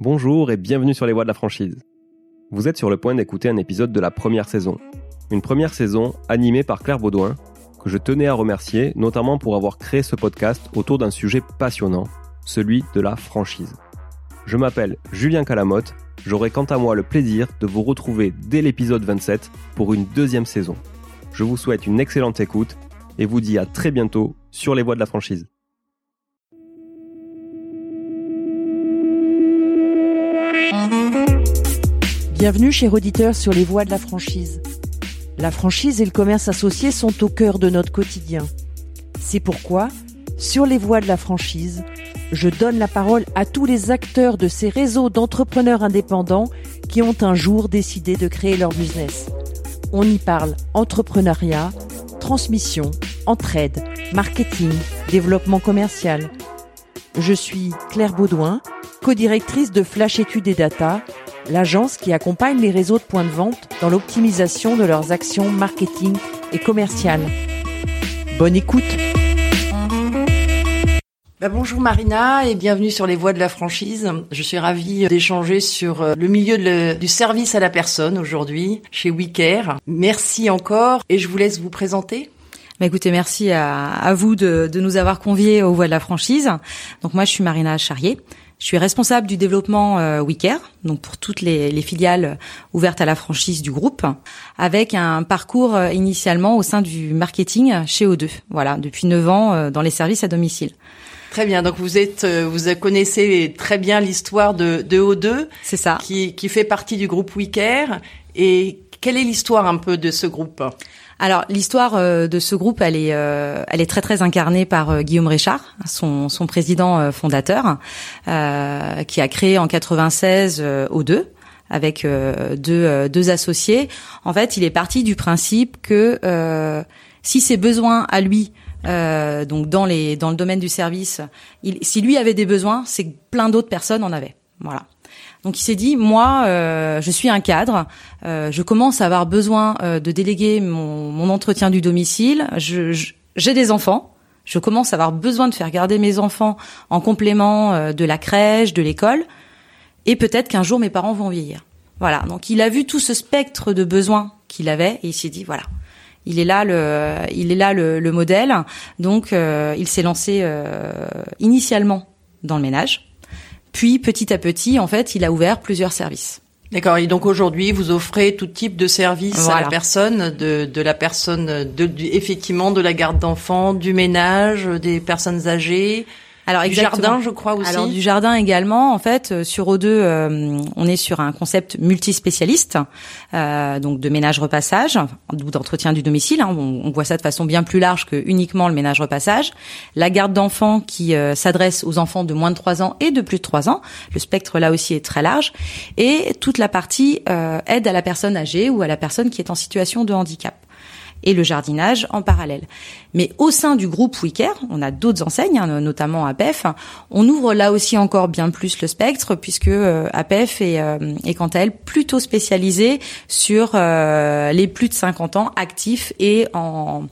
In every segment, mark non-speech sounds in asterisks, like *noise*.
Bonjour et bienvenue sur les voies de la franchise. Vous êtes sur le point d'écouter un épisode de la première saison. Une première saison animée par Claire Baudouin, que je tenais à remercier notamment pour avoir créé ce podcast autour d'un sujet passionnant, celui de la franchise. Je m'appelle Julien Calamotte, j'aurai quant à moi le plaisir de vous retrouver dès l'épisode 27 pour une deuxième saison. Je vous souhaite une excellente écoute et vous dis à très bientôt sur les voies de la franchise. Bienvenue chez Auditeur sur les voies de la franchise. La franchise et le commerce associé sont au cœur de notre quotidien. C'est pourquoi, sur les voies de la franchise, je donne la parole à tous les acteurs de ces réseaux d'entrepreneurs indépendants qui ont un jour décidé de créer leur business. On y parle entrepreneuriat, transmission, entraide, marketing, développement commercial. Je suis Claire Baudouin, co-directrice de Flash Études et Data, l'agence qui accompagne les réseaux de points de vente dans l'optimisation de leurs actions marketing et commerciales. Bonne écoute bah, bonjour Marina et bienvenue sur les voies de la franchise. Je suis ravie d'échanger sur euh, le milieu du service à la personne aujourd'hui chez WeCare. Merci encore et je vous laisse vous présenter. Bah écoutez, merci à, vous de, de, nous avoir conviés aux voies de la franchise. Donc moi, je suis Marina Charrier. Je suis responsable du développement euh, WeCare, donc pour toutes les, les, filiales ouvertes à la franchise du groupe, avec un parcours euh, initialement au sein du marketing chez O2. Voilà, depuis 9 ans euh, dans les services à domicile. Très bien. Donc vous êtes, euh, vous connaissez très bien l'histoire de, de O2. C'est ça. Qui, qui fait partie du groupe WeCare. Et quelle est l'histoire un peu de ce groupe? Alors l'histoire euh, de ce groupe, elle est, euh, elle est très très incarnée par euh, Guillaume Richard, son, son président fondateur, qui a créé en 96 O2 avec deux, deux associés. En fait, il est parti du principe que si ses besoins à lui donc dans les dans le domaine du service, il, si lui avait des besoins, c'est que plein d'autres personnes en avaient. Voilà. Donc il s'est dit, moi, euh, je suis un cadre, euh, je commence à avoir besoin euh, de déléguer mon, entretien du domicile, j'ai des enfants, je commence à avoir besoin de faire garder mes enfants en complément de la crèche, de l'école, et peut-être qu'un jour mes parents vont vieillir. Voilà, donc il a vu tout ce spectre de besoins qu'il avait et il s'est dit, voilà, il est là le, il est là le modèle. Donc il s'est lancé initialement dans le ménage puis petit à petit, en fait, il a ouvert plusieurs services. D'accord. Et donc aujourd'hui, vous offrez tout type de services à la personne, de, de la personne, de, effectivement, de la garde d'enfants, du ménage, des personnes âgées. Alors du jardin, je crois aussi. Alors du jardin également. En fait, euh, sur O2, euh, on est sur un concept multispécialiste, euh, donc de ménage repassage ou d'entretien du domicile. Hein. On, voit ça de façon bien plus large que uniquement le ménage repassage. La garde d'enfants qui s'adresse aux enfants de moins de 3 ans et de plus de 3 ans. Le spectre là aussi est très large. Et toute la partie aide à la personne âgée ou à la personne qui est en situation de handicap et le jardinage en parallèle. Mais au sein du groupe WeCare, on a d'autres enseignes, hein, notamment APEF, on ouvre là aussi encore bien plus le spectre puisque euh, APEF est, euh, est quant à elle plutôt spécialisée sur euh, les plus de 50 ans actifs et en,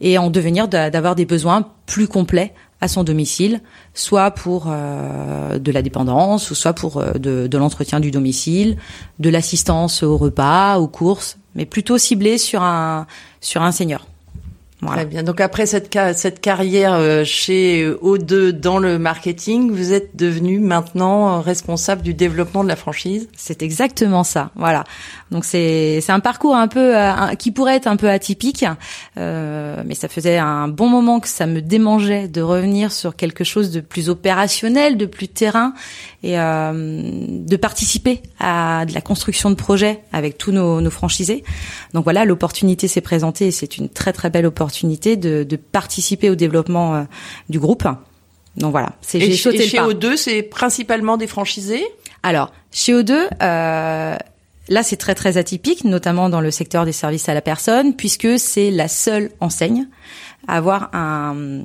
et en devenir d'avoir des besoins plus complets à son domicile, soit pour euh, de la dépendance, ou soit pour euh, de, de l'entretien du domicile, de l'assistance au repas, aux courses, mais plutôt ciblé sur un sur un senior. Très bien. Donc après cette, cette carrière euh, chez O2 dans le marketing, vous êtes devenu maintenant euh, responsable du développement de la franchise. C'est exactement ça. Voilà. Donc c'est c'est un parcours un peu euh, qui pourrait être un peu atypique, euh, mais ça faisait un bon moment que ça me démangeait de revenir sur quelque chose de plus opérationnel, de plus terrain et euh, de participer à de la construction de projets avec tous nos, nos franchisés. Donc voilà, l'opportunité s'est présentée et c'est une très très belle opportunité de, de participer au développement euh, du groupe. Donc voilà, c'est j'ai sauté et chez O2, c'est principalement des franchisés? Alors chez O2. Euh, Là, c'est très très atypique, notamment dans le secteur des services à la personne, puisque c'est la seule enseigne à avoir un,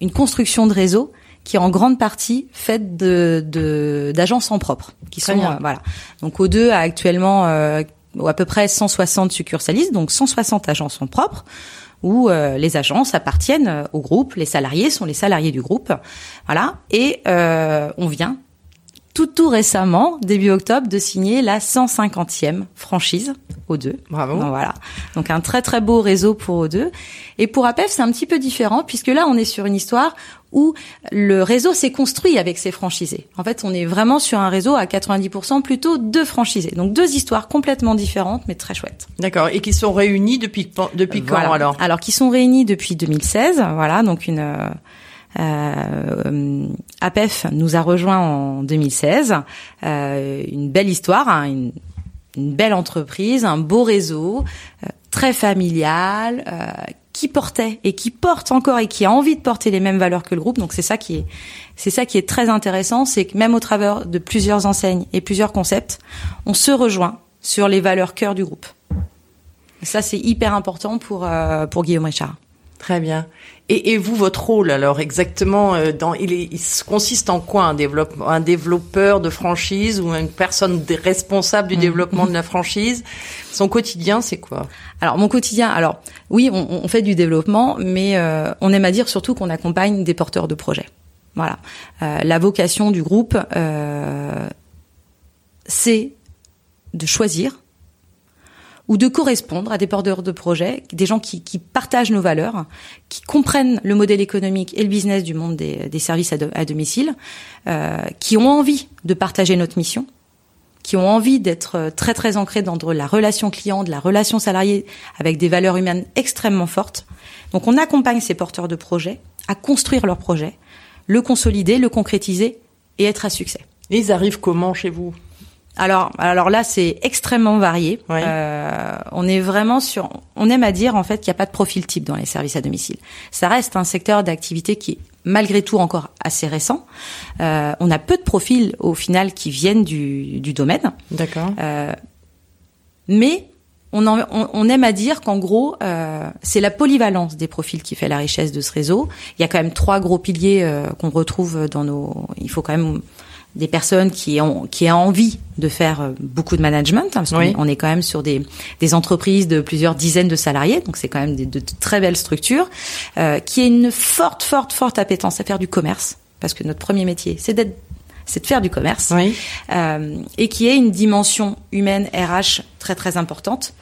une construction de réseau qui est en grande partie faite de d'agences en propre, qui sont euh, voilà. Donc O2 a actuellement euh, à peu près 160 succursalistes, donc 160 agences en propre où euh, les agences appartiennent au groupe, les salariés sont les salariés du groupe, voilà, et on vient tout tout récemment, début octobre, de signer la 150e franchise O2. Bravo. Donc, voilà. Donc un très très beau réseau pour O2. Et pour APEF, c'est un petit peu différent puisque là, on est sur une histoire où le réseau s'est construit avec ses franchisés. En fait, on est vraiment sur un réseau à 90% plutôt de franchisés. Donc deux histoires complètement différentes, mais très chouettes. D'accord. Et qui sont réunis depuis depuis quand alors? Alors qui sont réunis depuis 2016. Voilà, donc une euh, euh, APEF nous a rejoint en 2016. Euh, une belle histoire, hein, une, belle entreprise, un beau réseau, euh, très familial, euh, qui portait et qui porte encore et qui a envie de porter les mêmes valeurs que le groupe. Donc c'est ça qui est c'est ça qui est très intéressant, c'est que même au travers de plusieurs enseignes et plusieurs concepts, on se rejoint sur les valeurs cœur du groupe. Ça c'est hyper important pour euh, pour Guillaume Richard. Très bien. Et, et, vous, votre rôle, alors exactement, euh, dans, il, est, il consiste en quoi un, développe, un développeur de franchise ou une personne responsable du mmh. développement de la franchise? Son quotidien, c'est quoi? Alors mon quotidien, alors oui, on, on fait du développement, mais euh, on aime à dire surtout qu'on accompagne des porteurs de projets. Voilà. Euh, la vocation du groupe, euh, c'est de choisir ou de correspondre à des porteurs de projets, des gens qui, partagent nos valeurs, qui comprennent le modèle économique et le business du monde des, services à, domicile, euh, qui ont envie de partager notre mission, qui ont envie d'être très très ancrés dans la relation client, de la relation salariée, avec des valeurs humaines extrêmement fortes. Donc on accompagne ces porteurs de projets à construire leur projet, le consolider, le concrétiser et être à succès. Et ils arrivent comment chez vous? Alors, alors là, c'est extrêmement varié. Euh, on est vraiment sur, on aime à dire en fait qu'il n'y a pas de profil type dans les services à domicile. Ça reste un secteur d'activité qui est malgré tout encore assez récent. Euh, on a peu de profils au final qui viennent du, du domaine. D'accord. Euh, mais on, en, on, on, aime à dire qu'en gros, euh, c'est la polyvalence des profils qui fait la richesse de ce réseau. Il y a quand même trois gros piliers euh, qu'on retrouve dans nos. Il faut quand même des personnes qui ont qui a envie de faire euh, beaucoup de management hein, parce oui. qu'on est quand même sur des des entreprises de plusieurs dizaines de salariés donc c'est quand même des, de, très belles structures euh, qui a une forte forte forte appétence à faire du commerce parce que notre premier métier c'est d'être c'est de faire du commerce oui. euh, et qui est une dimension humaine RH très très importante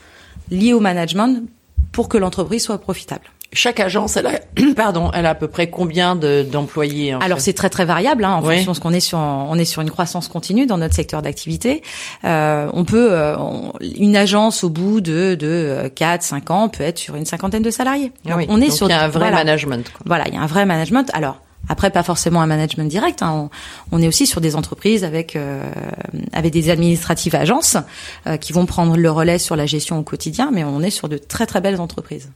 liée au management pour que l'entreprise soit profitable chaque agence, elle a, *clears throat* pardon, elle a à peu près combien d'employés Alors c'est très très variable hein, en oui. fonction de ce qu'on est sur. On est sur une croissance continue dans notre secteur d'activité. Euh, on peut euh, on, une agence au bout de de quatre cinq ans peut être sur une cinquantaine de salariés. Ah oui. On est Donc sur. Il y a un vrai voilà. management. Quoi. Voilà, il y a un vrai management. Alors. Après, pas forcément un management direct. Hein. On, on, est aussi sur des entreprises avec euh, avec des administratives agences euh, qui vont prendre le relais sur la gestion au quotidien, mais on est sur de très très belles entreprises.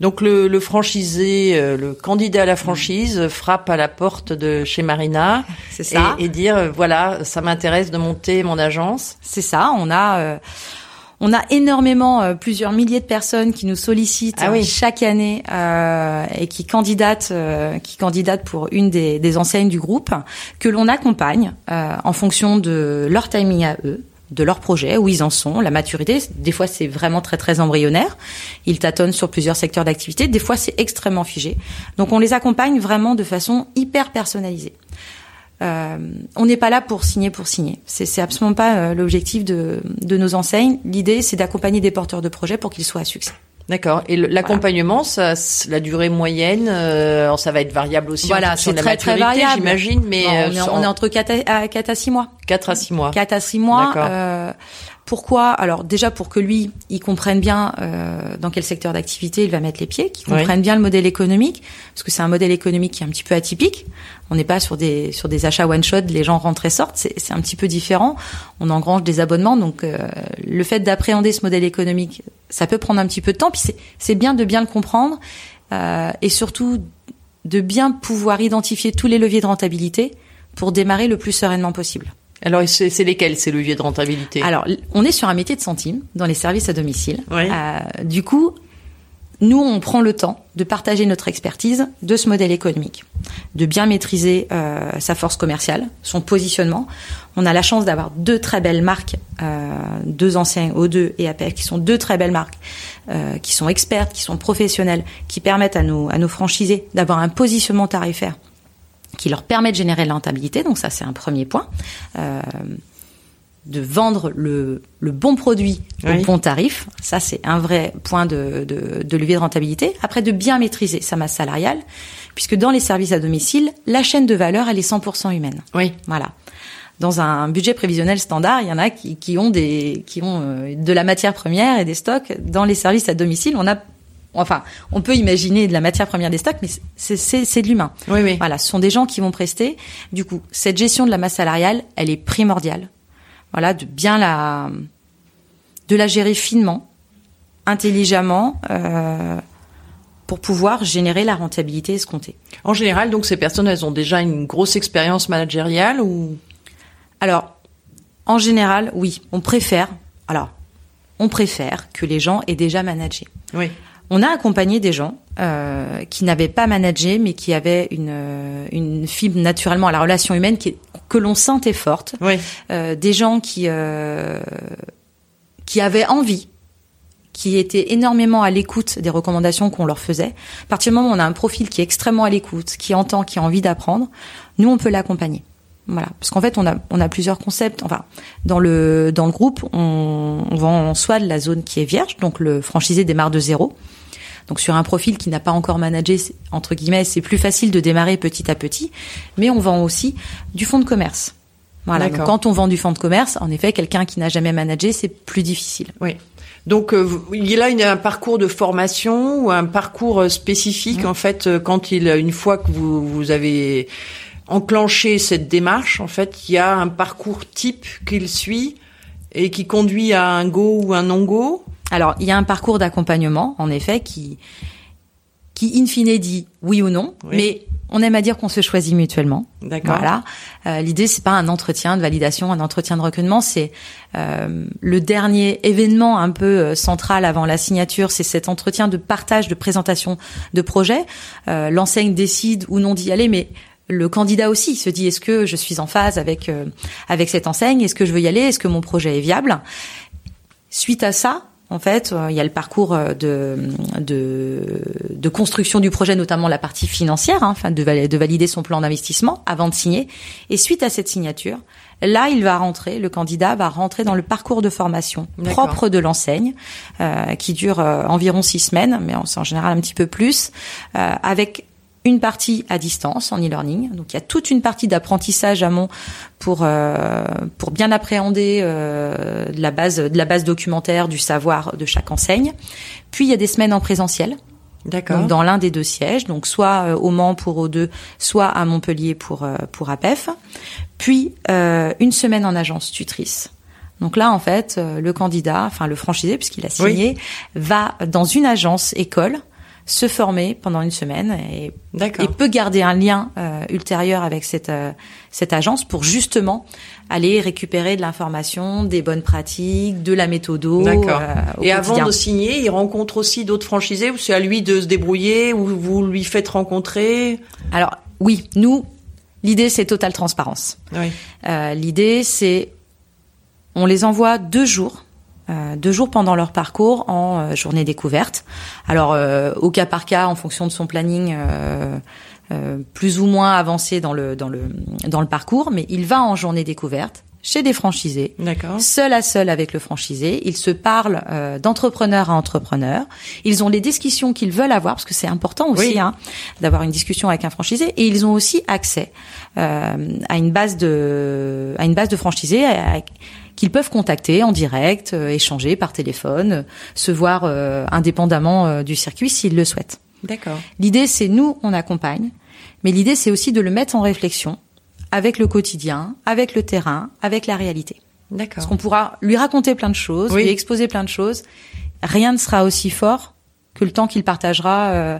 Donc le, le, franchisé, euh, le candidat à la franchise frappe à la porte de chez Marina, c'est ça, et, et dire euh, voilà, ça m'intéresse de monter mon agence. C'est ça. On a euh, on a énormément euh, plusieurs milliers de personnes qui nous sollicitent ah oui. chaque année euh, et qui candidatent qui candidatent pour une des, des enseignes du groupe que l'on accompagne en fonction de leur timing à eux de leur projet, où ils en sont, la maturité. Des fois, c'est vraiment très très embryonnaire. Ils tâtonnent sur plusieurs secteurs d'activité. Des fois, c'est extrêmement figé. Donc, on les accompagne vraiment de façon hyper personnalisée. Euh, on n'est pas là pour signer pour signer. C'est absolument pas euh, l'objectif de, de nos enseignes. L'idée, c'est d'accompagner des porteurs de projets pour qu'ils soient à succès. D'accord. Et l'accompagnement, voilà. la durée moyenne, euh, ça va être variable aussi. Voilà, c'est très très variable, j'imagine. Mais non, on, est, on, est, entre 4 à, 4 à 6 mois. 4 à 6 mois. 4 à 6 mois. Euh, pourquoi Alors déjà pour que lui, il comprenne bien euh, dans quel secteur d'activité il va mettre les pieds, qu'il comprenne oui. bien le modèle économique, parce que c'est un modèle économique qui est un petit peu atypique. On n'est pas sur des sur des achats one shot, les gens rentrent et sortent, c'est un petit peu différent. On engrange des abonnements, donc euh, le fait d'appréhender ce modèle économique, ça peut prendre un petit peu de temps. Puis c'est bien de bien le comprendre euh, et surtout de bien pouvoir identifier tous les leviers de rentabilité pour démarrer le plus sereinement possible. Alors, c'est lesquels ces leviers de rentabilité? Alors, on est sur un métier de centime dans les services à domicile. Oui. Euh, du coup, nous, on prend le temps de partager notre expertise de ce modèle économique, de bien maîtriser euh, sa force commerciale, son positionnement. On a la chance d'avoir deux très belles marques, euh, deux anciens O2 et APEC, qui sont deux très belles marques, euh, qui sont expertes, qui sont professionnelles, qui permettent à nos, à nos franchisés d'avoir un positionnement tarifaire qui leur permet de générer de la rentabilité. Donc ça, c'est un premier point. Euh, de vendre le, le bon produit au bon tarif. Ça, c'est un vrai point de, de, de levier de rentabilité. Après, de bien maîtriser sa masse salariale, puisque dans les services à domicile, la chaîne de valeur, elle est 100% humaine. Oui. Voilà. Dans un budget prévisionnel standard, il y en a qui, qui ont des qui ont euh, de la matière première et des stocks. Dans les services à domicile, on a enfin, on peut imaginer de la matière première des stocks, mais c'est c'est c'est de l'humain. Oui, oui. Voilà, ce sont des gens qui vont prester. Du coup, cette gestion de la masse salariale, elle est primordiale. Voilà, de bien la de la gérer finement, intelligemment, euh, pour pouvoir générer la rentabilité escomptée. En général, donc ces personnes, elles ont déjà une grosse expérience managériale ou? Alors, en général, oui, on préfère. Alors, on préfère que les gens aient déjà managé. Oui. On a accompagné des gens euh, qui n'avaient pas managé, mais qui avaient une, euh, une fibre naturellement à la relation humaine qui que l'on sentait forte. Oui. Euh, des gens qui euh, qui avaient envie, qui étaient énormément à l'écoute des recommandations qu'on leur faisait. À partir du moment où on a un profil qui est extrêmement à l'écoute, qui entend, qui a envie d'apprendre, nous on peut l'accompagner. Voilà, parce qu'en fait on a on a plusieurs concepts. Enfin, dans le dans le groupe, on, on vend soit de la zone qui est vierge, donc le franchisé démarre de zéro. Donc sur un profil qui n'a pas encore managé, entre guillemets, c'est plus facile de démarrer petit à petit. Mais on vend aussi du fonds de commerce. Voilà. Donc quand on vend du fonds de commerce, en effet, quelqu'un qui n'a jamais managé, c'est plus difficile. Oui. Donc euh, il y a là une- un parcours de formation ou un parcours euh, spécifique en fait euh, quand il une fois que vous vous avez enclenché cette démarche en fait il y a un parcours type qu'il suit et qui conduit à un go ou un non go. Alors, il y a un parcours d'accompagnement, en effet, qui, qui in fine dit oui ou non, Oui. mais on aime à dire qu'on se choisit mutuellement. D'accord. Voilà. Euh, L'idée, c'est pas un entretien de validation, un entretien de recrutement, c'est euh, le dernier événement un peu euh, central avant la signature, c'est cet entretien de partage, de présentation de projet. Euh, L'enseigne décide ou non d'y aller, mais le candidat aussi se dit est-ce que je suis en phase avec euh, avec cette enseigne, est-ce que je veux y aller, est-ce que mon projet est viable? Suite à ça, en fait, euh, il y a le parcours euh, de, de, de construction du projet, notamment la partie financière, hein, de, val- de valider son plan d'investissement avant de signer. Et suite à cette signature, là, il va rentrer, le candidat va rentrer dans le parcours de formation propre de l'enseigne, euh, qui dure euh, environ six semaines, mais c'est en général un petit peu plus, euh, avec une partie à distance en e-learning. Donc il y a toute une partie d'apprentissage amont pour euh, pour bien appréhender euh, de la base de la base documentaire du savoir de chaque enseigne. Puis il y a des semaines en présentiel. D'accord. Dans l'un des deux sièges, donc soit euh, au Mans pour O2, soit à Montpellier pour pour APEF. Puis euh, une semaine en agence tutrice. Donc là, en fait, le candidat, enfin le franchisé, puisqu'il a signé, va dans une agence école se former pendant une semaine et, D'accord. et peut garder un lien euh, ultérieur avec cette euh, cette agence pour justement aller récupérer de l'information, des bonnes pratiques, de la méthodo. D'accord. euh, au Et avant de signer, il rencontre aussi d'autres franchisés ou c'est à lui de se débrouiller ou vous lui faites rencontrer? Alors oui, nous, l'idée c'est totale transparence. Oui. Euh, l'idée c'est on les envoie deux jours. Euh, deux jours pendant leur parcours en euh, journée découverte. Alors euh, au cas par cas, en fonction de son planning euh, euh, plus ou moins avancé dans le dans le dans le parcours, mais il va en journée découverte chez des franchisés, seul à seul avec le franchisé. Ils se parlent euh, d'entrepreneur à entrepreneur. Ils ont les discussions qu'ils veulent avoir parce que c'est important aussi Oui. hein, d'avoir une discussion avec un franchisé. Et ils ont aussi accès euh, à une base de à une base de franchisés à- qu'ils peuvent contacter en direct, euh, échanger par téléphone, euh, se voir euh, indépendamment euh, du circuit s'ils le souhaitent. D'accord. L'idée, c'est nous, on accompagne, mais l'idée, c'est aussi de le mettre en réflexion avec le quotidien, avec le terrain, avec la réalité. Parce D'accord. qu'on pourra lui raconter plein de choses, Oui. lui exposer plein de choses. Rien ne sera aussi fort que le temps qu'il partagera euh,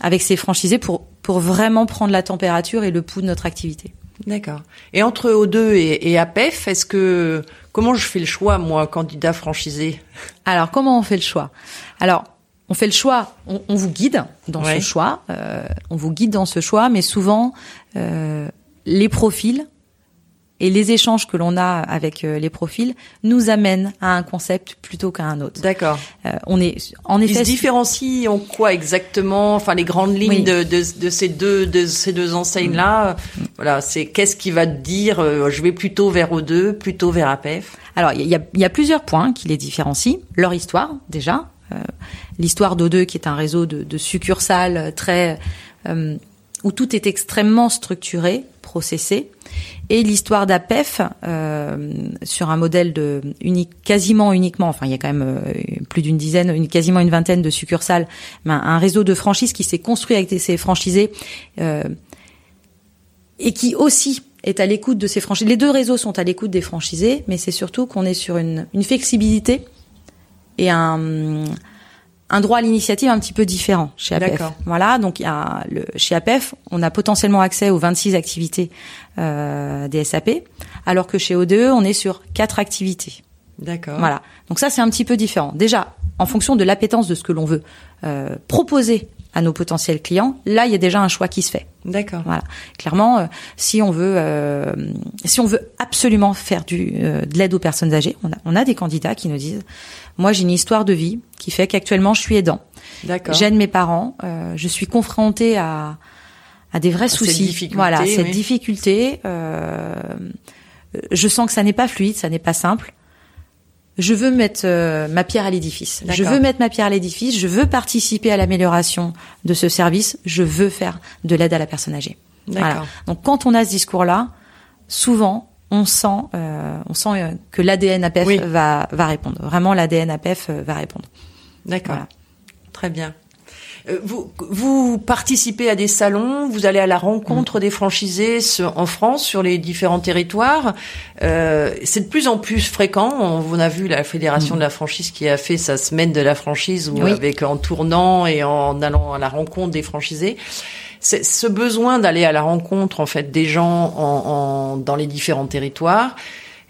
avec ses franchisés pour pour vraiment prendre la température et le pouls de notre activité. D'accord. Et entre O2 et, et APEF, est-ce que comment je fais le choix moi, candidat franchisé? Alors, comment on fait le choix? Alors, on fait le choix, on, on vous guide dans Ouais. ce choix, euh, on vous guide dans ce choix, mais souvent, euh, les profils et les échanges que l'on a avec euh, les profils nous amènent à un concept plutôt qu'à un autre. D'accord. Euh, on est en effet. Ils se différencient en quoi exactement? Enfin, les grandes lignes de, de, de, ces deux de ces deux enseignes là. Mm. Voilà, c'est qu'est-ce qui va dire euh, je vais plutôt vers O2, plutôt vers APF. Alors il y a, y a, plusieurs points qui les différencient. Leur histoire déjà, euh, l'histoire d'O2 qui est un réseau de, de succursales très où tout est extrêmement structuré, processé, et l'histoire d'APEF euh, sur un modèle de unique, quasiment uniquement, enfin il y a quand même euh, plus d'une dizaine, une, quasiment une vingtaine de succursales, mais un, réseau de franchises qui s'est construit avec ses franchisés euh, et qui aussi est à l'écoute de ces franchisés. Les deux réseaux sont à l'écoute des franchisés, mais c'est surtout qu'on est sur une, une flexibilité et un un droit à l'initiative un petit peu différent chez APF. Voilà, donc il y a le, chez APF, on a potentiellement accès aux 26 activités euh, des SAP, alors que chez ODE, on est sur quatre activités. D'accord. Voilà. Donc ça, c'est un petit peu différent. Déjà, en fonction de l'appétence de ce que l'on veut euh, proposer à nos potentiels clients, là, il y a déjà un choix qui se fait. D'accord. Voilà. Clairement, euh, si on veut, euh, si on veut absolument faire du, euh, de l'aide aux personnes âgées, on a, on a des candidats qui nous disent, moi, j'ai une histoire de vie qui fait qu'actuellement, je suis aidant. D'accord. J'aide mes parents. Euh, je suis confrontée à, à des vrais soucis. voilà, cette difficulté. Euh, je sens que ça n'est pas fluide, ça n'est pas simple. Je veux mettre euh, ma pierre à l'édifice. Je veux mettre ma pierre à l'édifice. Je veux participer à l'amélioration de ce service. Je veux faire de l'aide à la personne âgée. Voilà. Donc, quand on a ce discours-là, souvent, on sent, euh, on sent euh, que l'ADN APF va, va répondre. Vraiment, l'ADN APF euh, va répondre. D'accord. Très bien. Vous, vous participez à des salons, vous allez à la rencontre mm. des franchisés en France sur les différents territoires. Euh, c'est de plus en plus fréquent. On, a vu la fédération mm. de la franchise qui a fait sa semaine de la franchise, où avec en tournant et en allant à la rencontre des franchisés ce besoin d'aller à la rencontre en fait des gens en, en, dans les différents territoires.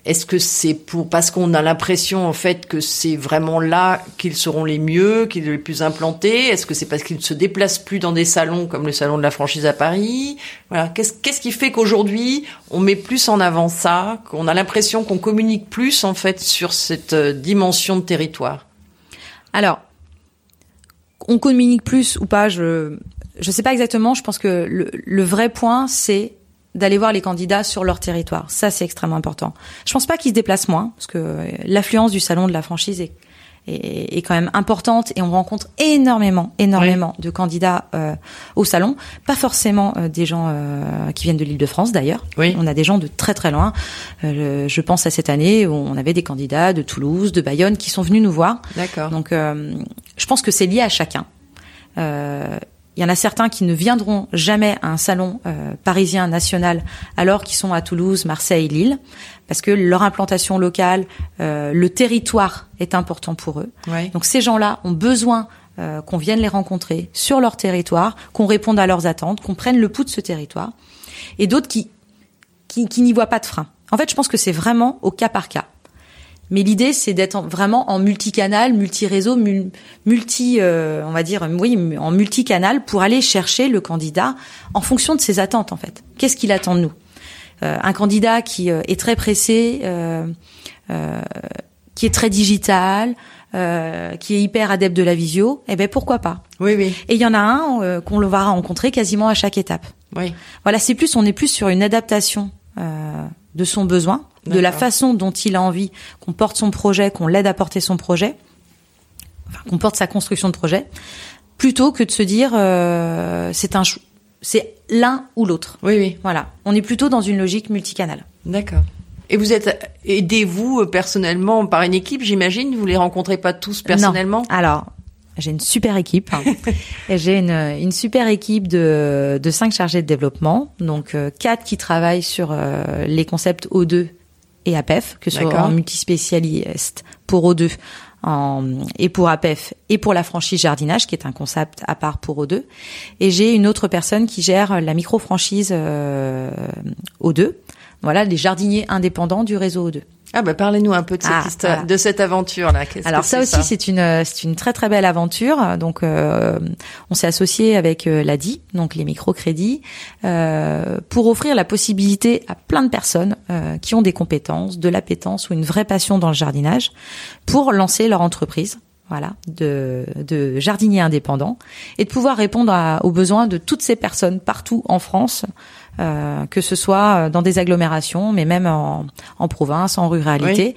Est-ce que c'est pour parce qu'on a l'impression en fait que c'est vraiment là qu'ils seront les mieux, qu'ils sont les plus implantés? Est-ce que c'est parce qu'ils ne se déplacent plus dans des salons comme le salon de la franchise à Paris? Voilà, qu'est-ce qui fait qu'aujourd'hui on met plus en avant ça, qu'on a l'impression qu'on communique plus en fait sur cette euh, dimension de territoire? Alors, on communique plus ou pas, je je sais pas exactement. Je pense que le, le vrai point, c'est d'aller voir les candidats sur leur territoire. Ça, c'est extrêmement important. Je pense pas qu'ils se déplacent moins, parce que l'affluence du salon de la franchise est, est, est, quand même importante et on rencontre énormément, énormément de candidats euh, au salon. Pas forcément euh, des gens euh, qui viennent de l'Île-de-France d'ailleurs. Oui. On a des gens de très très loin. Euh, je pense à cette année où on avait des candidats de Toulouse, de Bayonne qui sont venus nous voir. D'accord. Donc, je pense que c'est lié à chacun. Il y en a certains qui ne viendront jamais à un salon euh, parisien national alors qu'ils sont à Toulouse, Marseille, Lille, parce que leur implantation locale, euh, le territoire est important pour eux. Donc ces gens-là ont besoin euh, qu'on vienne les rencontrer sur leur territoire, qu'on réponde à leurs attentes, qu'on prenne le pouls de ce territoire, et d'autres qui, qui, qui n'y voient pas de frein. En fait, je pense que c'est vraiment au cas par cas. Mais l'idée, c'est d'être vraiment en multicanal, multi-réseau, multi, euh, on va dire, oui, en multicanal pour aller chercher le candidat en fonction de ses attentes, en fait. Qu'est-ce qu'il attend de nous? Euh, Un candidat qui euh, est très pressé, qui est très digital, qui est hyper adepte de la visio, eh ben pourquoi pas? Oui, oui. Et il y en a un qu'on le va rencontrer quasiment à chaque étape. Oui. Voilà, c'est plus, on est plus sur une adaptation de son besoin de la façon dont il a envie qu'on porte son projet, qu'on l'aide à porter son projet, enfin, qu'on porte sa construction de projet, plutôt que de se dire euh, c'est un c'est l'un ou l'autre. Oui, oui. Voilà. On est plutôt dans une logique multicanale. D'accord. Et vous êtes aidez-vous euh, personnellement par une équipe, j'imagine? Vous les rencontrez pas tous personnellement? Alors, j'ai une super équipe. *laughs* j'ai une, une super équipe de, de cinq chargés de développement. Donc, euh, quatre qui travaillent sur les concepts O2 et APEF, que ce soit en multispécialiste pour O2 en, et pour APEF et pour la franchise jardinage, qui est un concept à part pour O2. Et j'ai une autre personne qui gère la micro-franchise euh, O2. Voilà, les jardiniers indépendants du réseau O2. Ah bah parlez-nous un peu de cette, Ah, histoire, voilà. de cette aventure là. Alors ça aussi c'est une c'est une très très belle aventure. Donc euh, on s'est associé avec euh, l'ADI, donc les microcrédits, euh, pour offrir la possibilité à plein de personnes euh, qui ont des compétences, de l'appétence ou une vraie passion dans le jardinage, pour lancer leur entreprise. Voilà, de, de jardiniers indépendants et de pouvoir répondre à- aux besoins de toutes ces personnes partout en France, euh, que ce soit dans des agglomérations, mais même en, en province, en ruralité,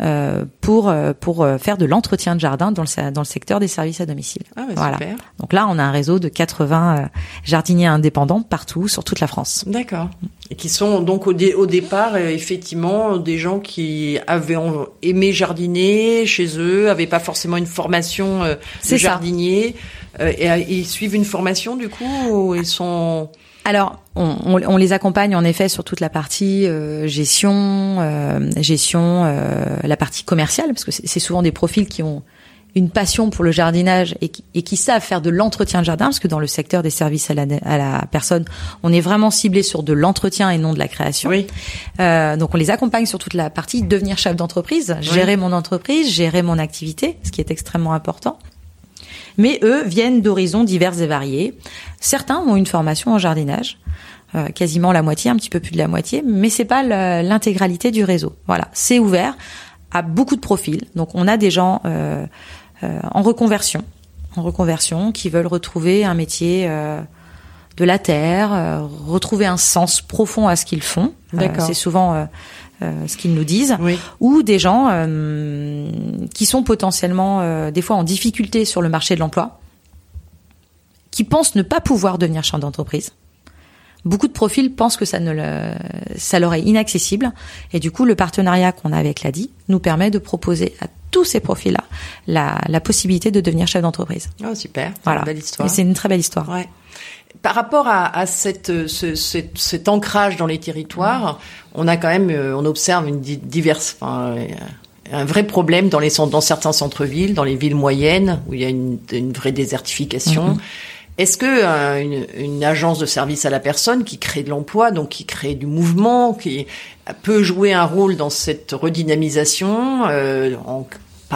euh, pour euh, pour euh, faire de l'entretien de jardin dans le dans le secteur des services à domicile. Ah bah voilà. super. Donc là, on a un réseau de 80 euh, jardiniers indépendants partout sur toute la France. D'accord. Et qui sont donc au, dé- au départ euh, effectivement des gens qui avaient en- aimé jardiner chez eux, avaient pas forcément une formation euh, de C'est ça. jardinier. euh, et euh, ils suivent une formation du coup ou ils sont Alors, on, on- on les accompagne en effet sur toute la partie euh, gestion, euh, gestion, euh, la partie commerciale, parce que c'est souvent des profils qui ont une passion pour le jardinage et qui, et qui savent faire de l'entretien de jardin, parce que dans le secteur des services à la, à la personne, on est vraiment ciblé sur de l'entretien et non de la création. oui Euh, donc on les accompagne sur toute la partie devenir chef d'entreprise, gérer mon entreprise, gérer mon activité, ce qui est extrêmement important. Mais eux viennent d'horizons divers et variés. Certains ont une formation en jardinage, euh, quasiment la moitié, un petit peu plus de la moitié, mais c'est pas l'intégralité du réseau. Voilà, c'est ouvert à beaucoup de profils. Donc on a des gens euh, euh, en reconversion, en reconversion, qui veulent retrouver un métier. euh, de la terre, euh, retrouver un sens profond à ce qu'ils font. Euh, D'accord. c'est souvent euh, ce qu'ils nous disent. oui Ou des gens euh, qui sont potentiellement euh, des fois en difficulté sur le marché de l'emploi, qui pensent ne pas pouvoir devenir chef d'entreprise. Beaucoup de profils pensent que ça ne le, ça leur est inaccessible et du coup le partenariat qu'on a avec l'ADI nous permet de proposer à tous ces profils-là la, la possibilité de devenir chef d'entreprise. Ah, super c'est Voilà. une belle histoire Et c'est une très belle histoire. Ouais. Par rapport à, à cette, euh, ce- cet- cet ancrage dans les territoires, on a quand même, euh, on observe une di- diverse, enfin, euh, un vrai problème dans les centres, dans certains centres-villes, dans les villes moyennes où il y a une, une vraie désertification. Est-ce que euh, une, une agence de service à la personne qui crée de l'emploi, donc qui crée du mouvement, qui peut jouer un rôle dans cette redynamisation euh, en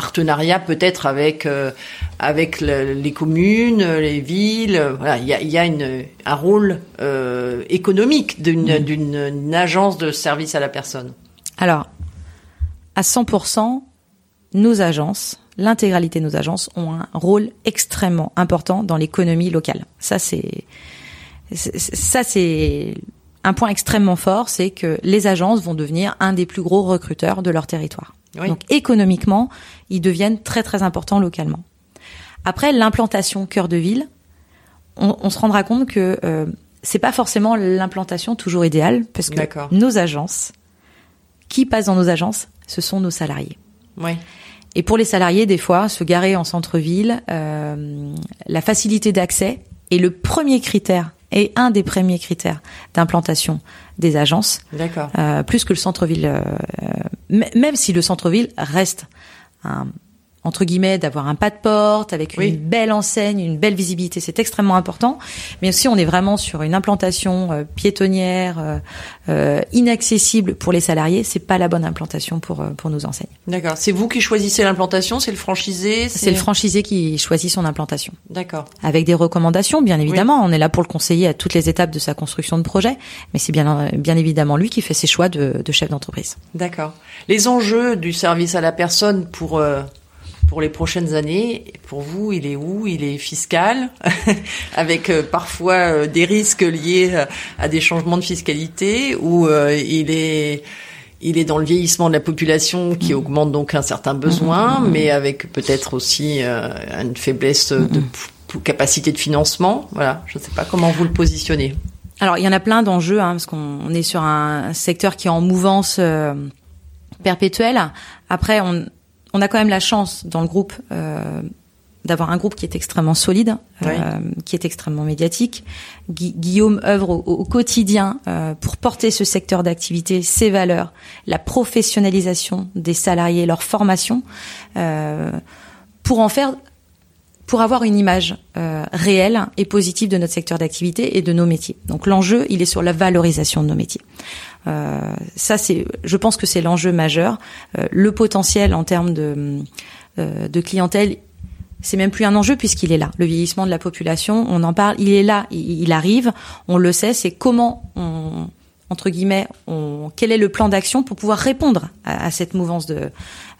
partenariat peut-être avec euh, avec le- les communes, les villes. Voilà, il y a, il y a une, un rôle euh, économique d'une d'une une agence de service à la personne. Alors, à 100%, nos agences, l'intégralité de nos agences ont un rôle extrêmement important dans l'économie locale. Ça, c'est- ça, c'est un point extrêmement fort, c'est que les agences vont devenir un des plus gros recruteurs de leur territoire. Oui. Donc, économiquement, ils deviennent très, très importants localement. Après, l'implantation cœur de ville, on, on se rendra compte que euh, c'est pas forcément l'implantation toujours idéale, parce que nos agences, qui passent dans nos agences, ce sont nos salariés. Oui. Et pour les salariés, des fois, se garer en centre-ville, euh, la facilité d'accès est le premier critère et un des premiers critères d'implantation des agences, euh, plus que le centre-ville. euh, même si le centre-ville reste un, entre guillemets d'avoir un pas de porte avec Oui. une belle enseigne, une belle visibilité, c'est extrêmement important. Mais si on est vraiment sur une implantation euh, piétonnière, euh, euh, inaccessible pour les salariés, c'est pas la bonne implantation pour euh, pour nos enseignes. D'accord. C'est vous qui choisissez l'implantation, c'est le franchisé, C'est le franchisé qui choisit son implantation. D'accord. Avec des recommandations, bien évidemment. On est là pour le conseiller à toutes les étapes de sa construction de projet. Mais c'est bien, bien évidemment lui qui fait ses choix de, de chef d'entreprise. D'accord. Les enjeux du service à la personne pour euh, pour les prochaines années, pour vous, il est où? Il est fiscal, *laughs* avec euh, parfois euh, des risques liés euh, à des changements de fiscalité, ou il est il est dans le vieillissement de la population qui augmente donc un certain besoin, mais avec peut-être aussi une faiblesse de p- capacité de financement. Voilà, je ne sais pas comment vous le positionnez. Alors, il y en a plein d'enjeux, hein, parce qu'on on est sur un secteur qui est en mouvance euh, perpétuelle. Après, on, on a quand même la chance dans le groupe euh, d'avoir un groupe qui est extrêmement solide, euh, qui est extrêmement médiatique. Gui- Guillaume œuvre au, au quotidien euh, pour porter ce secteur d'activité, ses valeurs, la professionnalisation des salariés, leur formation, euh, pour en faire pour avoir une image réelle et positive de notre secteur d'activité et de nos métiers. Donc l'enjeu, il est sur la valorisation de nos métiers. Ça, c'est, je pense que c'est l'enjeu majeur. le potentiel en termes de, de clientèle, c'est même plus un enjeu puisqu'il est là. Le vieillissement de la population, on en parle, il est là, il, arrive, on le sait, c'est comment on, entre guillemets, on, quel est le plan d'action pour pouvoir répondre à, cette mouvance de,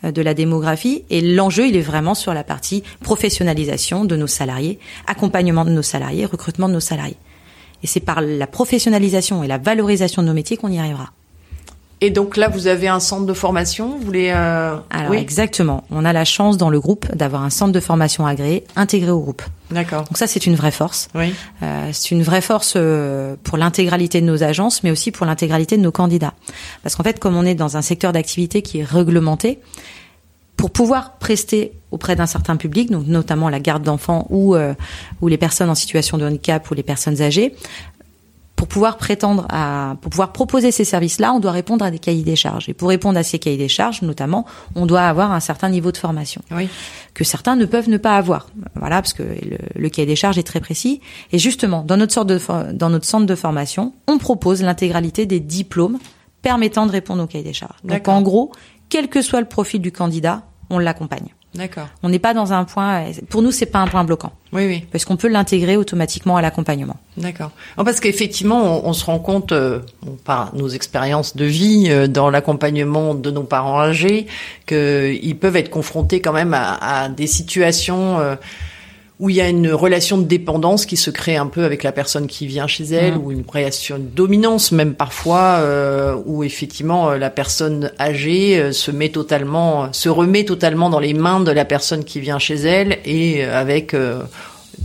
de la démographie. Et l'enjeu, il est vraiment sur la partie professionnalisation de nos salariés, accompagnement de nos salariés, recrutement de nos salariés. Et c'est par la professionnalisation et la valorisation de nos métiers qu'on y arrivera. Et donc là, vous avez un centre de formation. Vous voulez euh... Alors oui. exactement. On a la chance dans le groupe d'avoir un centre de formation agréé intégré au groupe. D'accord. Donc ça, c'est une vraie force. Oui. Euh, c'est une vraie force euh, pour l'intégralité de nos agences, mais aussi pour l'intégralité de nos candidats. Parce qu'en fait, comme on est dans un secteur d'activité qui est réglementé, pour pouvoir prester auprès d'un certain public, donc notamment la garde d'enfants ou euh, ou les personnes en situation de handicap ou les personnes âgées, pour pouvoir prétendre à, pour pouvoir proposer ces services-là, on doit répondre à des cahiers des charges. Et pour répondre à ces cahiers des charges, notamment, on doit avoir un certain niveau de formation. Oui. Que certains ne peuvent ne pas avoir. Voilà, parce que le, le, cahier des charges est très précis. Et justement, dans notre sorte de, dans notre centre de formation, on propose l'intégralité des diplômes permettant de répondre au cahier des charges. Donc, en gros, quel que soit le profil du candidat, on l'accompagne. D'accord. On n'est pas dans un point. Pour nous, c'est pas un point bloquant. Oui, oui. Parce qu'on peut l'intégrer automatiquement à l'accompagnement. D'accord. Parce qu'effectivement, on, on, se rend compte, euh, par nos expériences de vie euh, dans l'accompagnement de nos parents âgés, qu'ils peuvent être confrontés quand même à, à des situations. Euh, où il y a une relation de dépendance qui se crée un peu avec la personne qui vient chez elle, mmh. ou une relation de dominance même parfois, euh, où effectivement euh, la personne âgée euh, se met totalement, se remet totalement dans les mains de la personne qui vient chez elle, et avec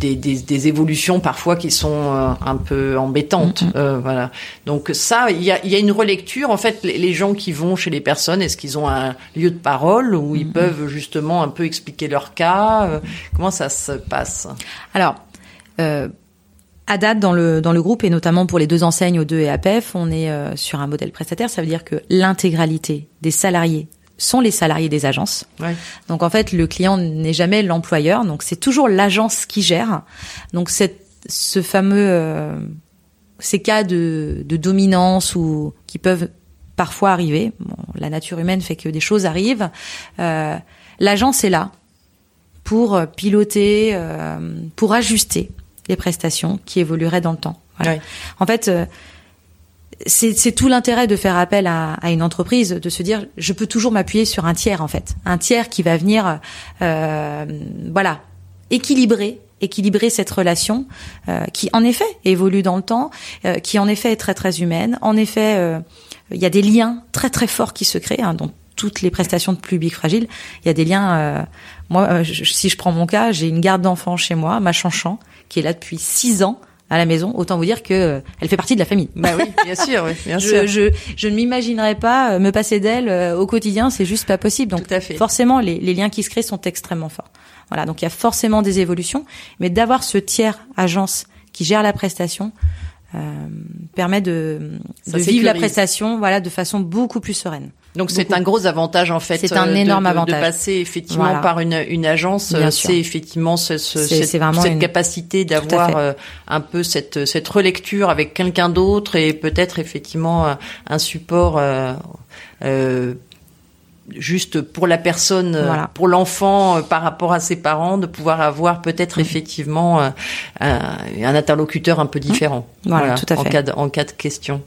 des, des, des, évolutions parfois qui sont euh, un peu embêtantes. Mm-hmm. euh, voilà. Donc ça, il y a, y a, une relecture. En fait, les, les, gens qui vont chez les personnes, est-ce qu'ils ont un lieu de parole où ils mm-hmm. peuvent justement un peu expliquer leur cas euh, Comment ça se passe? Alors. Euh, à date, dans le, dans le groupe, et notamment pour les deux enseignes, O2 et APEF, on est euh, sur un modèle prestataire. Ça veut dire que l'intégralité des salariés sont les salariés des agences. Ouais. Donc en fait, le client n'est jamais l'employeur, donc c'est toujours l'agence qui gère. Donc cette, ce fameux euh, ces cas de, de, dominance ou qui peuvent parfois arriver. Bon, la nature humaine fait que des choses arrivent. Euh, L'agence est là pour piloter, euh, pour ajuster les prestations qui évolueraient dans le temps. Voilà. Ouais. En fait, euh, c'est tout l'intérêt de faire appel à, à, une entreprise, de se dire je peux toujours m'appuyer sur un tiers en fait, un tiers qui va venir, euh, voilà, équilibrer équilibrer cette relation euh, qui en effet évolue dans le temps, euh, qui en effet est très très humaine. En effet, euh, il y a des liens très très forts qui se créent hein, dans toutes les prestations de public fragile. Il y a des liens. Euh, moi, je, si je prends mon cas, j'ai une garde d'enfants chez moi, ma chanchan, qui est là depuis six ans à la maison, autant vous dire que euh, elle fait partie de la famille. Bah oui, bien sûr, oui, bien *laughs* je, sûr. Je, je ne m'imaginerais pas euh, me passer d'elle euh, au quotidien, c'est juste pas possible. Donc Tout à fait. forcément, les, les liens qui se créent sont extrêmement forts. Voilà, donc il y a forcément des évolutions, mais d'avoir ce tiers agence qui gère la prestation euh, permet de, de vivre la prestation, voilà, de façon beaucoup plus sereine. Donc c'est un gros avantage en fait. C'est un énorme de, de, avantage de passer effectivement voilà. par une, une agence. C'est effectivement ce, ce, cette, cette une... capacité d'avoir euh, un peu cette, cette relecture avec quelqu'un d'autre et peut-être effectivement un support. Euh, euh, juste pour la personne, voilà. pour l'enfant euh, par rapport à ses parents, de pouvoir avoir peut-être mmh. effectivement euh, un, un, interlocuteur un peu différent. Voilà, voilà, tout à fait. En cas de, en cas de question.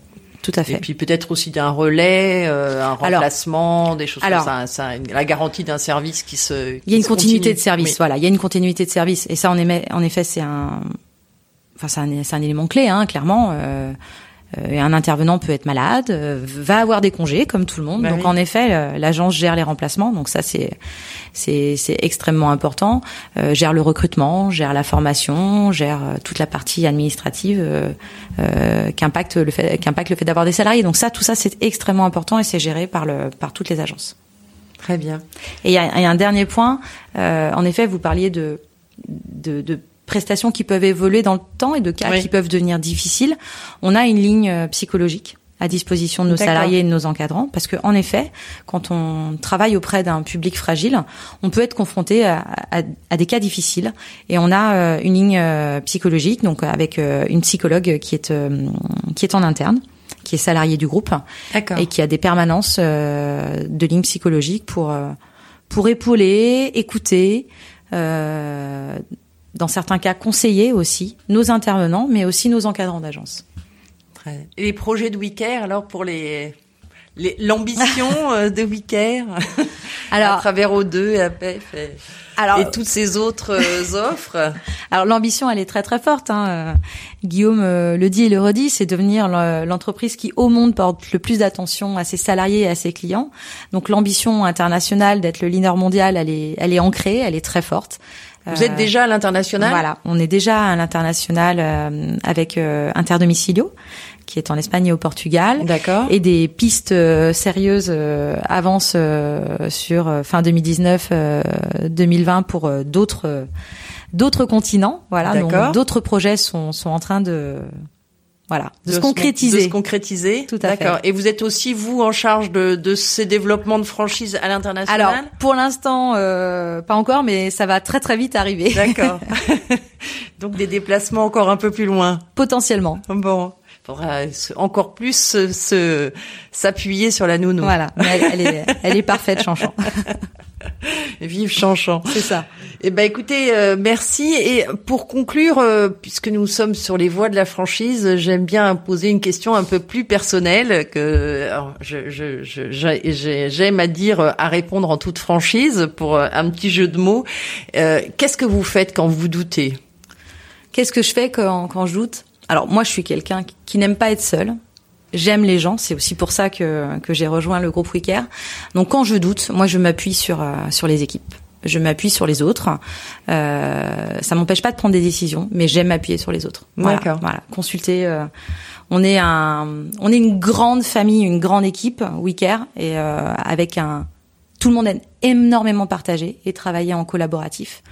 Tout à fait. Et puis peut-être aussi d'un relais, euh, un remplacement, alors, des choses alors, comme ça, ça, la garantie d'un service qui se. Il y a une continuité continue. de service, oui. voilà. Il y a une continuité de service, et ça, en, émet, en effet, c'est un, enfin, c'est un, c'est un élément clé, hein, clairement. Euh, et un intervenant peut être malade, euh, va avoir des congés comme tout le monde. Bah donc oui. en effet, l'agence gère les remplacements. Donc ça c'est c'est c'est extrêmement important. Euh, gère le recrutement, gère la formation, gère euh, toute la partie administrative euh, qu'impacte le fait qu'impacte le fait d'avoir des salariés. Donc ça tout ça c'est extrêmement important et c'est géré par le par toutes les agences. Très bien. Et il y a, y a, un dernier point. en effet, vous parliez de de, de prestations qui peuvent évoluer dans le temps et de cas oui. qui peuvent devenir difficiles. On a une ligne euh, psychologique à disposition de nos salariés et de nos encadrants parce que en effet, quand on travaille auprès d'un public fragile, on peut être confronté à, à, à, des cas difficiles et on a euh, une ligne euh, psychologique donc avec euh, une psychologue qui est qui est en interne qui est salarié du groupe et qui a des permanences de lignes psychologiques pour pour épauler, écouter, dans certains cas conseiller aussi nos intervenants, mais aussi nos encadrants d'agence. Et les projets de WeCare, alors pour les l'ambition *laughs* euh, de WeCare alors à travers O2 et APEF et, alors, et toutes ces autres euh, offres. *laughs* Alors l'ambition, elle est très très forte. Hein. Euh, Guillaume le dit et le redit, c'est devenir l'entreprise qui au monde porte le plus d'attention à ses salariés et à ses clients. Donc l'ambition internationale d'être le leader mondial, elle est, elle est ancrée, elle est très forte. Vous êtes déjà à l'international? Voilà, on est déjà à l'international avec Interdomicilio qui est en Espagne et au Portugal. D'accord. Et des pistes euh, sérieuses euh, avancent euh, sur fin 2019, 2020 pour d'autres d'autres continents. Voilà. Donc d'autres projets sont sont en train de voilà, de, se concrétiser. De se concrétiser. Tout à fait. Et vous êtes aussi vous en charge de, de ces développements de franchise à l'international Alors, pour l'instant, euh, pas encore, mais ça va très très vite arriver. D'accord. *laughs* Donc des déplacements encore un peu plus loin. Potentiellement. Bon faudra encore plus se s'appuyer sur la nounou. Voilà, elle, est elle est parfaite, Chanchan. *laughs* *laughs* Vive Chanchan. C'est ça. Eh ben écoutez, euh, merci. Et pour conclure, euh, puisque nous sommes sur les voies de la franchise, j'aime bien poser une question un peu plus personnelle que je, je, je, j'aime à dire à répondre en toute franchise pour un petit jeu de mots. Euh, qu'est-ce que vous faites quand vous doutez? Qu'est-ce que je fais quand, quand je doute? Alors moi, je suis quelqu'un qui n'aime pas être seul. J'aime les gens, c'est aussi pour ça que, que j'ai rejoint le groupe WeCare. Donc quand je doute, moi je m'appuie sur euh, sur les équipes. Je m'appuie sur les autres. Euh, ça m'empêche pas de prendre des décisions, mais j'aime m'appuyer sur les autres. Voilà, voilà. Consulter. Euh, on est un, on est une grande famille, une grande équipe WeCare et euh, avec un, tout le monde est énormément partagé et travailler en collaboratif.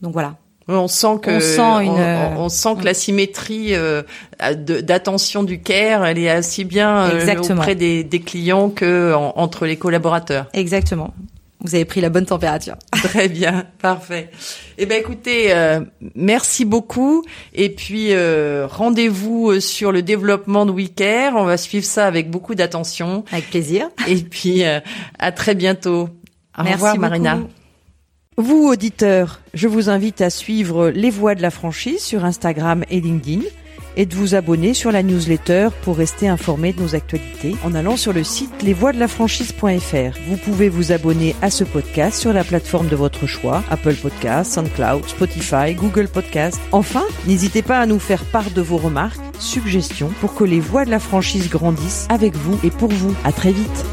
Donc voilà, on sent que on sent, une... on, sent que la symétrie euh, d'attention du care, elle est assez bien euh, auprès des, des, clients que entre les collaborateurs. Exactement. Vous avez pris la bonne température. *laughs* Très bien, parfait. Eh ben écoutez, euh, merci beaucoup. Et puis rendez-vous sur le développement de WeCare. On va suivre ça avec beaucoup d'attention. Avec plaisir. Et puis à très bientôt. Au merci revoir, Marina. Vous, auditeurs, je vous invite à suivre Les Voix de la franchise sur Instagram et LinkedIn et de vous abonner sur la newsletter pour rester informé de nos actualités en allant sur le site lesvoixdelafranchise.fr. Vous pouvez vous abonner à ce podcast sur la plateforme de votre choix, Apple Podcasts, SoundCloud, Spotify, Google Podcasts. Enfin, n'hésitez pas à nous faire part de vos remarques, suggestions pour que les voix de la franchise grandissent avec vous et pour vous. À très vite.